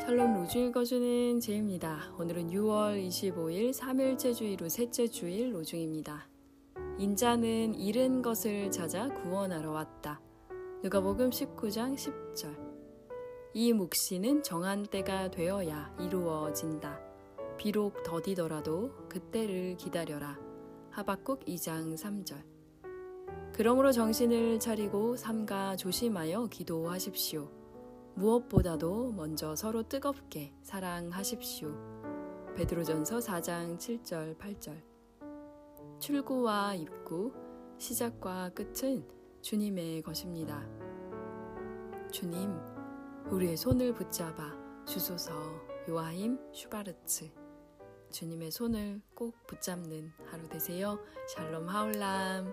샬롬 로주 읽어주는 제입니다. 오늘은 6월 25일 3일째 주일 후 셋째 주일 로중입니다. 인자는 잃은 것을 찾아 구원하러 왔다. 누가복음 19장 10절. 이 묵시는 정한 때가 되어야 이루어진다. 비록 더디더라도 그때를 기다려라. 하박국 2장 3절. 그러므로 정신을 차리고 삼가 조심하여 기도하십시오. 무엇보다도 먼저 서로 뜨겁게 사랑하십시오. 베드로전서 4장 7절 8절. 출구와 입구, 시작과 끝은 주님의 것입니다. 주님, 우리의 손을 붙잡아 주소서 요하임 슈바르츠. 주님의 손을 꼭 붙잡는 하루 되세요. 샬롬 하울람.